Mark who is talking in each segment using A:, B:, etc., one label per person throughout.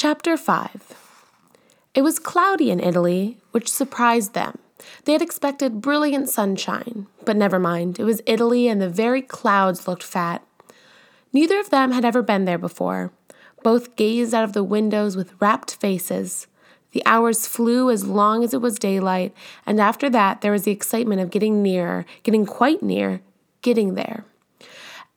A: Chapter 5 It was cloudy in Italy, which surprised them. They had expected brilliant sunshine, but never mind, it was Italy and the very clouds looked fat. Neither of them had ever been there before. Both gazed out of the windows with rapt faces. The hours flew as long as it was daylight, and after that there was the excitement of getting nearer, getting quite near, getting there.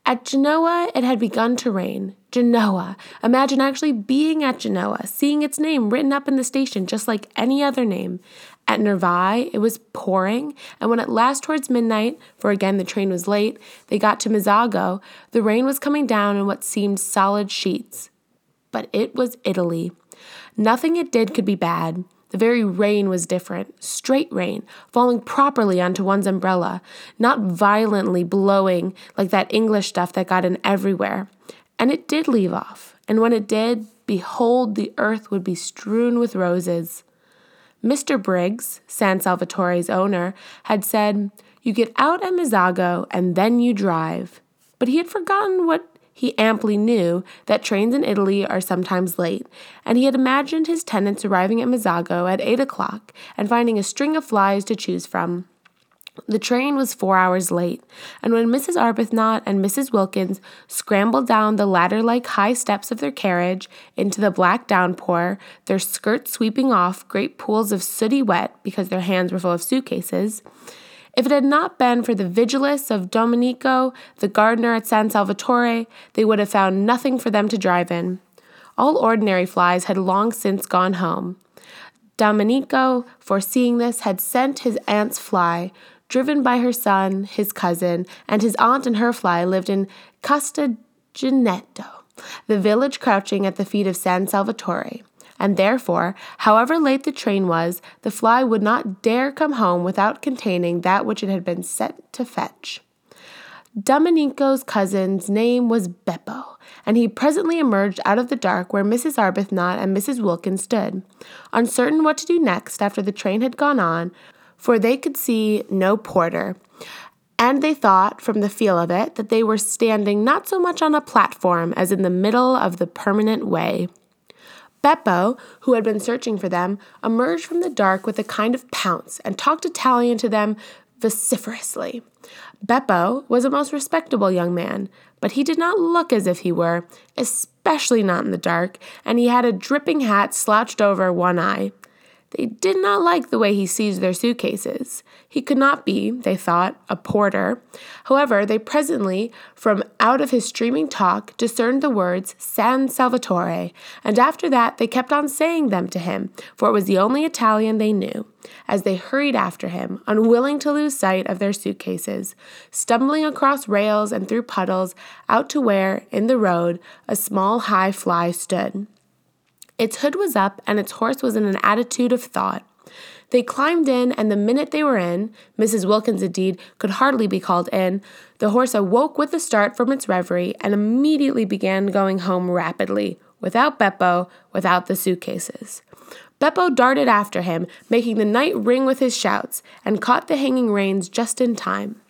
A: At Genoa, it had begun to rain. Genoa. Imagine actually being at Genoa, seeing its name written up in the station just like any other name. At Nervi, it was pouring, and when at last towards midnight, for again the train was late, they got to Mezzago, the rain was coming down in what seemed solid sheets. But it was Italy. Nothing it did could be bad. The very rain was different straight rain, falling properly onto one's umbrella, not violently blowing like that English stuff that got in everywhere. And it did leave off, and when it did, behold, the earth would be strewn with roses. Mr. Briggs, San Salvatore's owner, had said, You get out at Mezzago and then you drive. But he had forgotten what he amply knew that trains in Italy are sometimes late, and he had imagined his tenants arriving at Mezzago at eight o'clock and finding a string of flies to choose from. The train was four hours late, and when Mrs. Arbuthnot and Mrs. Wilkins scrambled down the ladder like high steps of their carriage into the black downpour, their skirts sweeping off great pools of sooty wet because their hands were full of suitcases, if it had not been for the vigilance of Domenico, the gardener at San Salvatore, they would have found nothing for them to drive in. All ordinary flies had long since gone home. Domenico, foreseeing this, had sent his aunt's fly, driven by her son, his cousin, and his aunt and her fly lived in Castagneto, the village crouching at the feet of San Salvatore and therefore, however late the train was, the fly would not dare come home without containing that which it had been set to fetch. Domenico's cousin's name was Beppo, and he presently emerged out of the dark where Mrs. Arbuthnot and Mrs. Wilkins stood, uncertain what to do next after the train had gone on, for they could see no porter, and they thought, from the feel of it, that they were standing not so much on a platform as in the middle of the permanent way. Beppo, who had been searching for them, emerged from the dark with a kind of pounce and talked Italian to them vociferously. Beppo was a most respectable young man, but he did not look as if he were, especially not in the dark, and he had a dripping hat slouched over one eye. They did not like the way he seized their suitcases. He could not be, they thought, a porter. However, they presently, from out of his streaming talk, discerned the words San Salvatore, and after that they kept on saying them to him, for it was the only Italian they knew, as they hurried after him, unwilling to lose sight of their suitcases, stumbling across rails and through puddles out to where, in the road, a small high fly stood. Its hood was up, and its horse was in an attitude of thought. They climbed in, and the minute they were in, Mrs. Wilkins indeed could hardly be called in, the horse awoke with a start from its reverie and immediately began going home rapidly, without Beppo, without the suitcases. Beppo darted after him, making the night ring with his shouts, and caught the hanging reins just in time.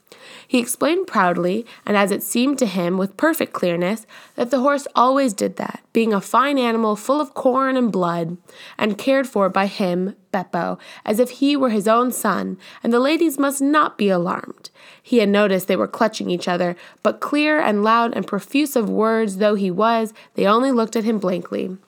A: He explained proudly, and as it seemed to him with perfect clearness, that the horse always did that, being a fine animal full of corn and blood, and cared for by him, Beppo, as if he were his own son, and the ladies must not be alarmed. He had noticed they were clutching each other, but clear and loud and profuse of words though he was, they only looked at him blankly.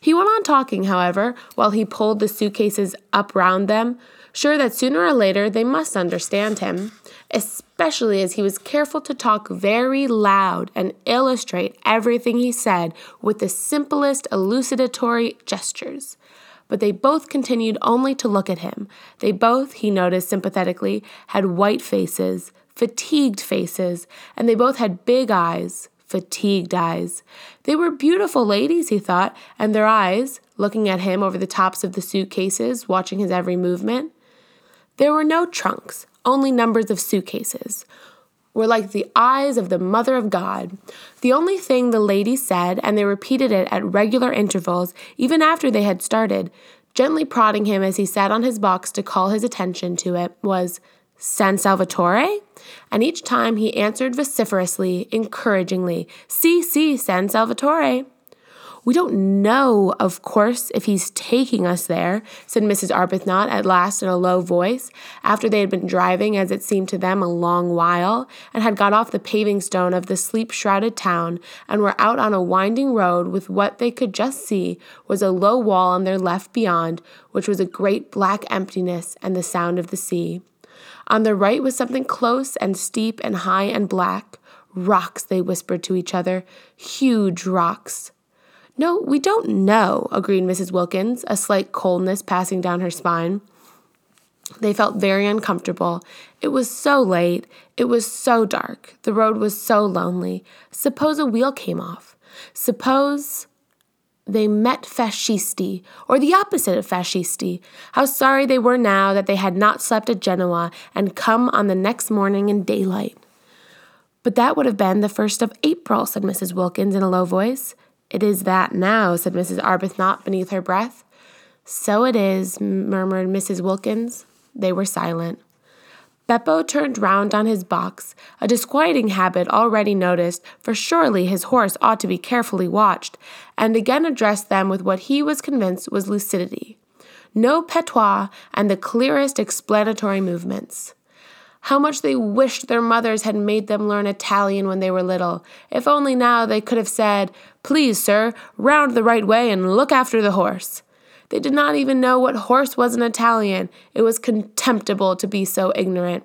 A: He went on talking, however, while he pulled the suitcases up round them, sure that sooner or later they must understand him especially as he was careful to talk very loud and illustrate everything he said with the simplest elucidatory gestures. But they both continued only to look at him. They both, he noticed sympathetically, had white faces, fatigued faces, and they both had big eyes, fatigued eyes. They were beautiful ladies, he thought, and their eyes, looking at him over the tops of the suitcases, watching his every movement. There were no trunks, only numbers of suitcases, were like the eyes of the Mother of God. The only thing the lady said, and they repeated it at regular intervals, even after they had started, gently prodding him as he sat on his box to call his attention to it, was San Salvatore? And each time he answered vociferously, encouragingly, Si, si, San Salvatore. We don't know, of course, if he's taking us there, said Mrs. Arbuthnot at last in a low voice, after they had been driving, as it seemed to them, a long while, and had got off the paving stone of the sleep shrouded town, and were out on a winding road with what they could just see was a low wall on their left beyond, which was a great black emptiness and the sound of the sea. On their right was something close and steep and high and black. Rocks, they whispered to each other, huge rocks. No, we don't know, agreed Mrs. Wilkins, a slight coldness passing down her spine. They felt very uncomfortable. It was so late. It was so dark. The road was so lonely. Suppose a wheel came off. Suppose they met fascisti, or the opposite of fascisti. How sorry they were now that they had not slept at Genoa and come on the next morning in daylight. But that would have been the first of April, said Mrs. Wilkins in a low voice. It is that now, said Mrs. Arbuthnot beneath her breath. So it is, murmured Mrs. Wilkins. They were silent. Beppo turned round on his box, a disquieting habit already noticed, for surely his horse ought to be carefully watched, and again addressed them with what he was convinced was lucidity. No patois and the clearest explanatory movements. How much they wished their mothers had made them learn Italian when they were little. If only now they could have said, Please, sir, round the right way and look after the horse. They did not even know what horse was in Italian. It was contemptible to be so ignorant.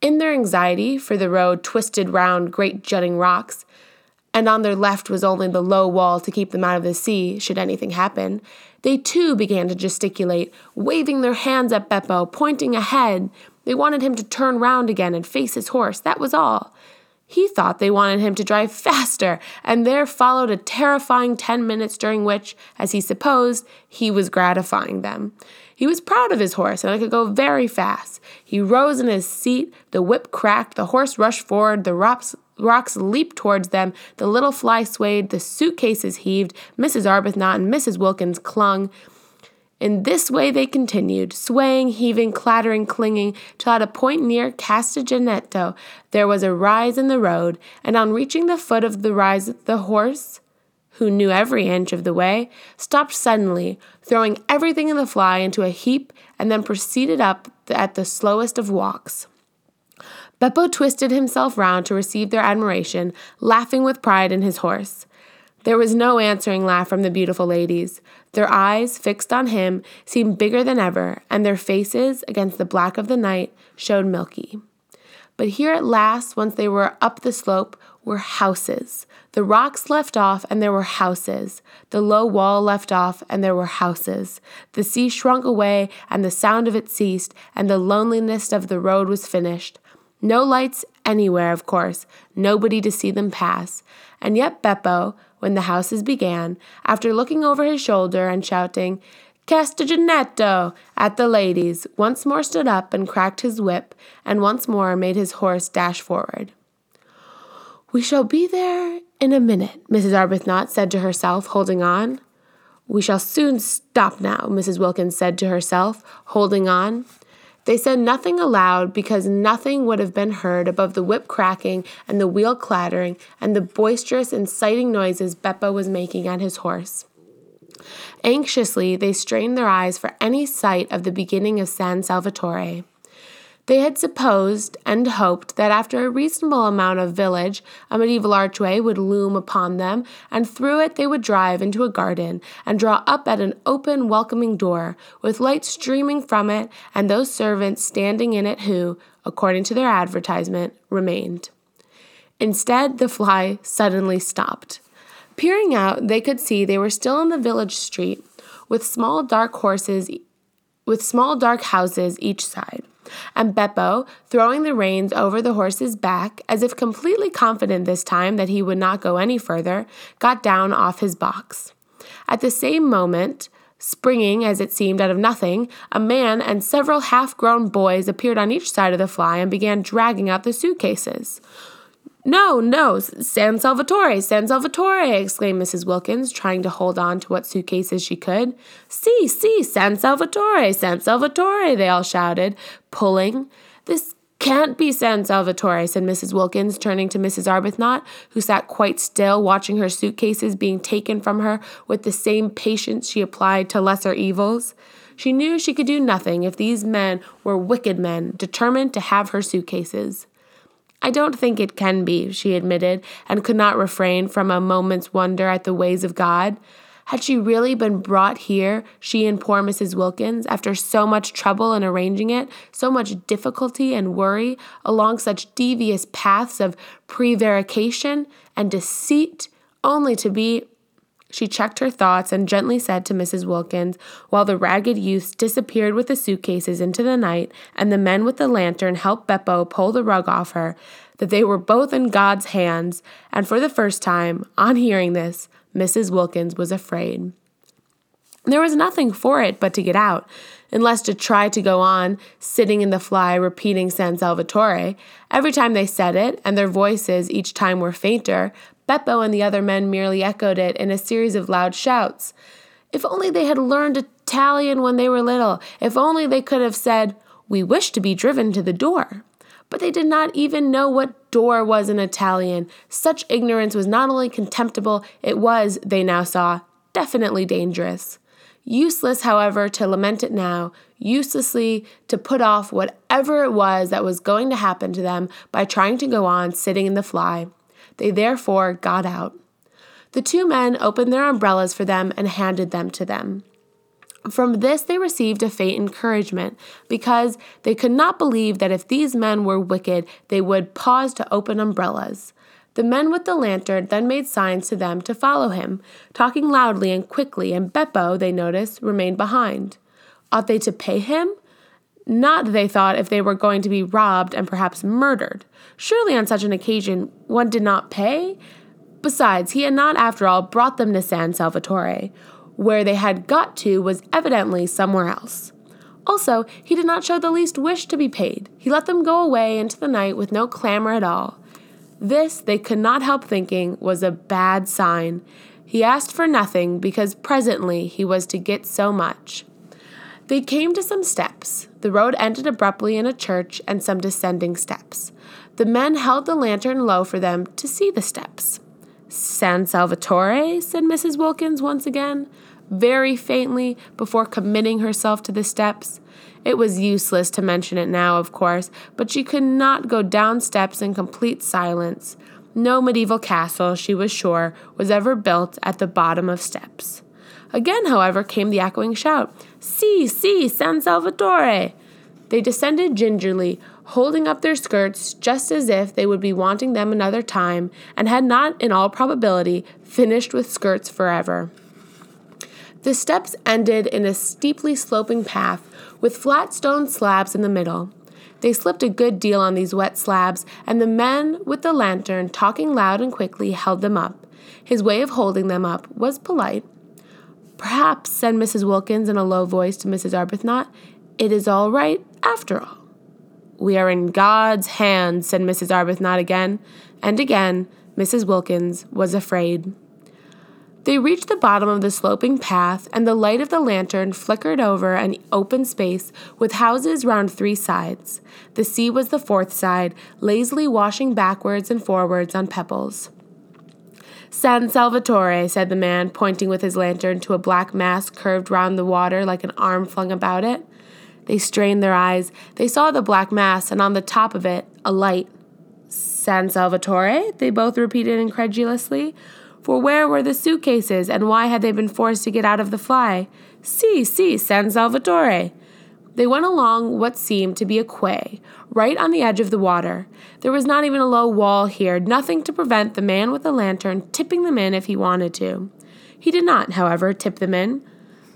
A: In their anxiety, for the road twisted round great jutting rocks, and on their left was only the low wall to keep them out of the sea, should anything happen, they too began to gesticulate, waving their hands at Beppo, pointing ahead. They wanted him to turn round again and face his horse, that was all. He thought they wanted him to drive faster, and there followed a terrifying ten minutes during which, as he supposed, he was gratifying them. He was proud of his horse, and it could go very fast. He rose in his seat, the whip cracked, the horse rushed forward, the rocks, rocks leaped towards them, the little fly swayed, the suitcases heaved, Mrs. Arbuthnot and Mrs. Wilkins clung. In this way they continued, swaying, heaving, clattering, clinging, till at a point near Castagneto there was a rise in the road, and on reaching the foot of the rise the horse, who knew every inch of the way, stopped suddenly, throwing everything in the fly into a heap, and then proceeded up at the slowest of walks. Beppo twisted himself round to receive their admiration, laughing with pride in his horse. There was no answering laugh from the beautiful ladies. Their eyes, fixed on him, seemed bigger than ever, and their faces, against the black of the night, showed milky. But here at last, once they were up the slope, were houses. The rocks left off, and there were houses. The low wall left off, and there were houses. The sea shrunk away, and the sound of it ceased, and the loneliness of the road was finished. No lights anywhere, of course, nobody to see them pass. And yet Beppo, when the houses began, after looking over his shoulder and shouting, Castagneto! at the ladies, once more stood up and cracked his whip, and once more made his horse dash forward. We shall be there in a minute, Mrs. Arbuthnot said to herself, holding on. We shall soon stop now, Mrs. Wilkins said to herself, holding on. They said nothing aloud because nothing would have been heard above the whip cracking and the wheel clattering and the boisterous, inciting noises Beppo was making at his horse. Anxiously, they strained their eyes for any sight of the beginning of San Salvatore. They had supposed and hoped that after a reasonable amount of village, a medieval archway would loom upon them, and through it they would drive into a garden and draw up at an open, welcoming door, with light streaming from it, and those servants standing in it who, according to their advertisement, remained. Instead, the fly suddenly stopped. Peering out, they could see they were still in the village street, with small dark horses, with small dark houses each side and Beppo, throwing the reins over the horse's back, as if completely confident this time that he would not go any further, got down off his box. At the same moment, springing as it seemed out of nothing, a man and several half grown boys appeared on each side of the fly and began dragging out the suitcases. No, no, San Salvatore, San Salvatore, exclaimed Mrs. Wilkins, trying to hold on to what suitcases she could. Si, si, San Salvatore, San Salvatore, they all shouted, pulling. This Can't be San Salvatore, said Mrs. Wilkins, turning to Mrs. Arbuthnot, who sat quite still, watching her suitcases being taken from her with the same patience she applied to lesser evils. She knew she could do nothing if these men were wicked men, determined to have her suitcases. I don't think it can be, she admitted, and could not refrain from a moment's wonder at the ways of God. Had she really been brought here, she and poor Mrs. Wilkins, after so much trouble in arranging it, so much difficulty and worry, along such devious paths of prevarication and deceit, only to be she checked her thoughts and gently said to Mrs. Wilkins, while the ragged youths disappeared with the suitcases into the night and the men with the lantern helped Beppo pull the rug off her, that they were both in God's hands, and for the first time, on hearing this, Mrs. Wilkins was afraid. There was nothing for it but to get out, unless to try to go on, sitting in the fly, repeating San Salvatore. Every time they said it, and their voices each time were fainter, Beppo and the other men merely echoed it in a series of loud shouts. If only they had learned Italian when they were little. If only they could have said, We wish to be driven to the door. But they did not even know what door was in Italian. Such ignorance was not only contemptible, it was, they now saw, definitely dangerous. Useless, however, to lament it now, uselessly to put off whatever it was that was going to happen to them by trying to go on sitting in the fly. They therefore got out. The two men opened their umbrellas for them and handed them to them. From this they received a faint encouragement, because they could not believe that if these men were wicked, they would pause to open umbrellas. The men with the lantern then made signs to them to follow him, talking loudly and quickly, and Beppo, they noticed, remained behind. Ought they to pay him? Not, that they thought, if they were going to be robbed and perhaps murdered. Surely on such an occasion one did not pay? Besides, he had not, after all, brought them to San Salvatore. Where they had got to was evidently somewhere else. Also, he did not show the least wish to be paid. He let them go away into the night with no clamor at all. This, they could not help thinking, was a bad sign. He asked for nothing because presently he was to get so much. They came to some steps. The road ended abruptly in a church and some descending steps. The men held the lantern low for them to see the steps. San Salvatore, said Mrs. Wilkins once again, very faintly, before committing herself to the steps. It was useless to mention it now, of course, but she could not go down steps in complete silence. No medieval castle, she was sure, was ever built at the bottom of steps. Again, however, came the echoing shout Si, si, San Salvatore! They descended gingerly, holding up their skirts just as if they would be wanting them another time, and had not, in all probability, finished with skirts forever. The steps ended in a steeply sloping path with flat stone slabs in the middle. They slipped a good deal on these wet slabs, and the man with the lantern, talking loud and quickly, held them up. His way of holding them up was polite, Perhaps, said Mrs. Wilkins in a low voice to Mrs. Arbuthnot, it is all right after all. We are in God's hands, said Mrs. Arbuthnot again, and again Mrs. Wilkins was afraid. They reached the bottom of the sloping path, and the light of the lantern flickered over an open space with houses round three sides. The sea was the fourth side, lazily washing backwards and forwards on pebbles. San Salvatore, said the man, pointing with his lantern to a black mass curved round the water like an arm flung about it. They strained their eyes. They saw the black mass, and on the top of it, a light. San Salvatore? They both repeated incredulously. For where were the suitcases, and why had they been forced to get out of the fly? Si, si, San Salvatore. They went along what seemed to be a quay, right on the edge of the water. There was not even a low wall here, nothing to prevent the man with the lantern tipping them in if he wanted to. He did not, however, tip them in.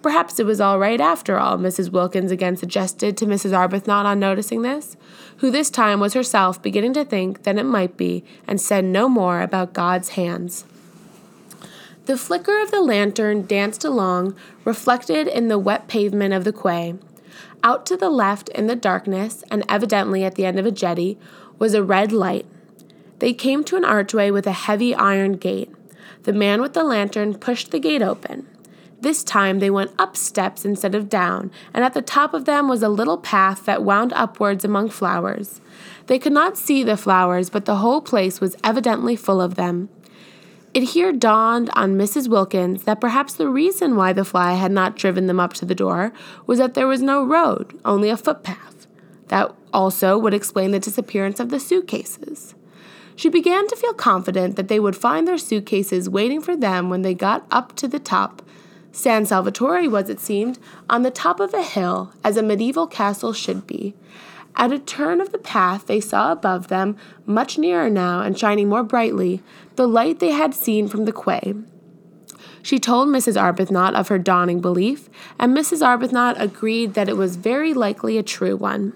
A: Perhaps it was all right after all, Mrs. Wilkins again suggested to Mrs. Arbuthnot on noticing this, who this time was herself beginning to think that it might be, and said no more about God's hands. The flicker of the lantern danced along, reflected in the wet pavement of the quay. Out to the left in the darkness, and evidently at the end of a jetty, was a red light. They came to an archway with a heavy iron gate. The man with the lantern pushed the gate open. This time they went up steps instead of down, and at the top of them was a little path that wound upwards among flowers. They could not see the flowers, but the whole place was evidently full of them. It here dawned on Mrs. Wilkins that perhaps the reason why the fly had not driven them up to the door was that there was no road, only a footpath. That also would explain the disappearance of the suitcases. She began to feel confident that they would find their suitcases waiting for them when they got up to the top. San Salvatore was, it seemed, on the top of a hill, as a medieval castle should be. At a turn of the path, they saw above them, much nearer now and shining more brightly, the light they had seen from the quay. She told Mrs. Arbuthnot of her dawning belief, and Mrs. Arbuthnot agreed that it was very likely a true one.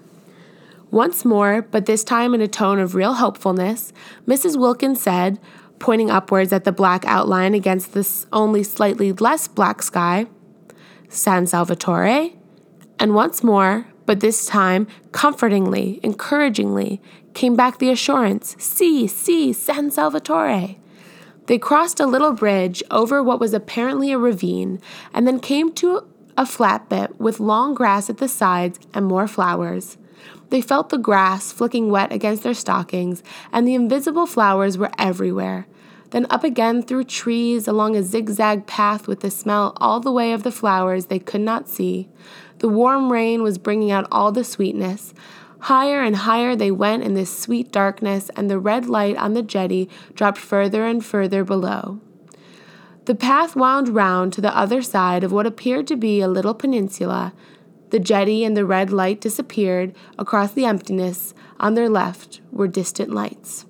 A: Once more, but this time in a tone of real hopefulness, Mrs. Wilkins said, pointing upwards at the black outline against this only slightly less black sky, San Salvatore. And once more, but this time comfortingly, encouragingly, came back the assurance, Si, si, San Salvatore. They crossed a little bridge over what was apparently a ravine, and then came to a flat bit with long grass at the sides and more flowers. They felt the grass flicking wet against their stockings, and the invisible flowers were everywhere. Then up again through trees along a zigzag path with the smell all the way of the flowers they could not see. The warm rain was bringing out all the sweetness. Higher and higher they went in this sweet darkness, and the red light on the jetty dropped further and further below. The path wound round to the other side of what appeared to be a little peninsula, the jetty and the red light disappeared. Across the emptiness, on their left, were distant lights.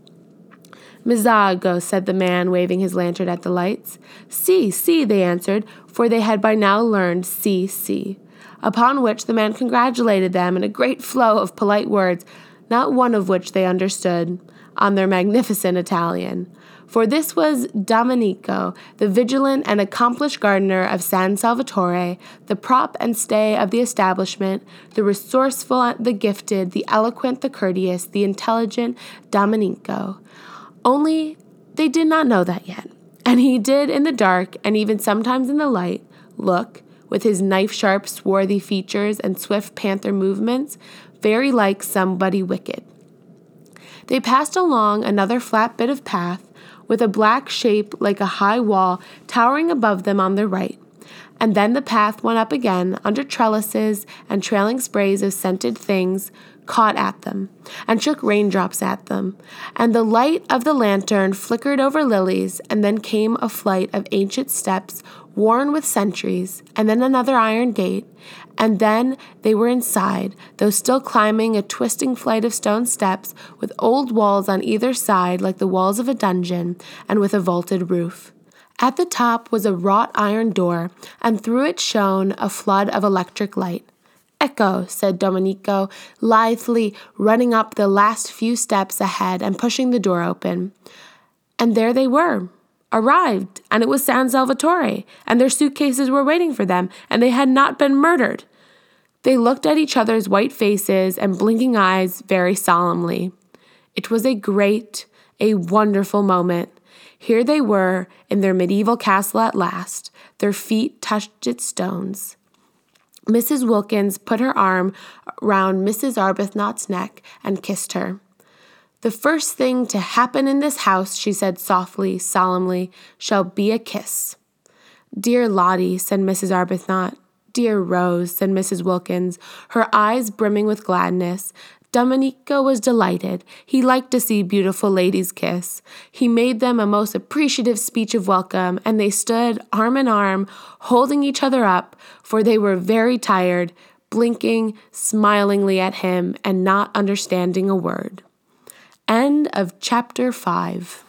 A: Mezzago, said the man, waving his lantern at the lights. See, see, they answered, for they had by now learned see, see. Upon which the man congratulated them in a great flow of polite words, not one of which they understood, on their magnificent Italian for this was Domenico, the vigilant and accomplished gardener of San Salvatore, the prop and stay of the establishment, the resourceful, the gifted, the eloquent, the courteous, the intelligent Domenico. Only they did not know that yet. And he did in the dark, and even sometimes in the light, look, with his knife sharp, swarthy features and swift panther movements, very like somebody wicked. They passed along another flat bit of path, with a black shape like a high wall towering above them on their right. And then the path went up again under trellises and trailing sprays of scented things caught at them and shook raindrops at them. And the light of the lantern flickered over lilies, and then came a flight of ancient steps worn with centuries, and then another iron gate, and then they were inside, though still climbing a twisting flight of stone steps with old walls on either side like the walls of a dungeon, and with a vaulted roof. At the top was a wrought iron door, and through it shone a flood of electric light. Ecco, said Domenico, lithely running up the last few steps ahead and pushing the door open. And there they were, arrived, and it was San Salvatore, and their suitcases were waiting for them, and they had not been murdered. They looked at each other's white faces and blinking eyes very solemnly. It was a great, a wonderful moment. Here they were in their medieval castle at last. Their feet touched its stones. Mrs. Wilkins put her arm round Mrs. Arbuthnot's neck and kissed her. The first thing to happen in this house, she said softly, solemnly, shall be a kiss. Dear Lottie, said Mrs. Arbuthnot. Dear Rose, said Mrs. Wilkins, her eyes brimming with gladness. Domenico was delighted. He liked to see beautiful ladies kiss. He made them a most appreciative speech of welcome, and they stood arm in arm, holding each other up, for they were very tired, blinking smilingly at him and not understanding a word. End of chapter 5.